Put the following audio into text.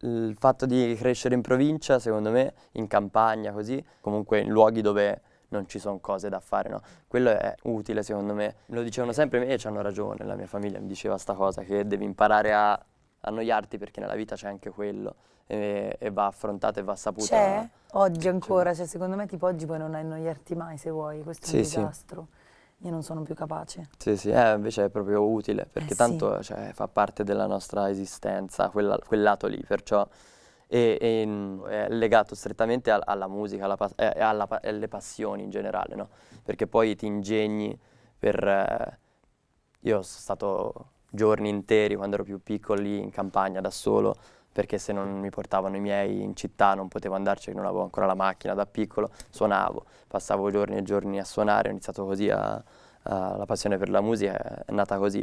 Il fatto di crescere in provincia, secondo me, in campagna così, comunque in luoghi dove non ci sono cose da fare, no? Quello è utile secondo me. Lo dicevano sempre me e hanno ragione, la mia famiglia mi diceva sta cosa, che devi imparare a annoiarti perché nella vita c'è anche quello e, e va affrontato e va saputo. C'è? Oggi ancora, cioè, secondo me tipo oggi puoi non annoiarti mai se vuoi, questo è un Sì, sì. Io non sono più capace. Sì, sì, eh, invece è proprio utile perché Eh, tanto cioè, fa parte della nostra esistenza, quella- quel lato lì, perciò e- e, mm, è legato strettamente al- alla musica alla pa- e alla alle passioni in generale, no? Perché poi ti ingegni per... eh, io sono stato giorni interi quando ero più piccolo lì in campagna da solo, perché se non mi portavano i miei in città non potevo andarci, perché non avevo ancora la macchina da piccolo, suonavo, passavo giorni e giorni a suonare, ho iniziato così a, a- la passione per la musica è nata così.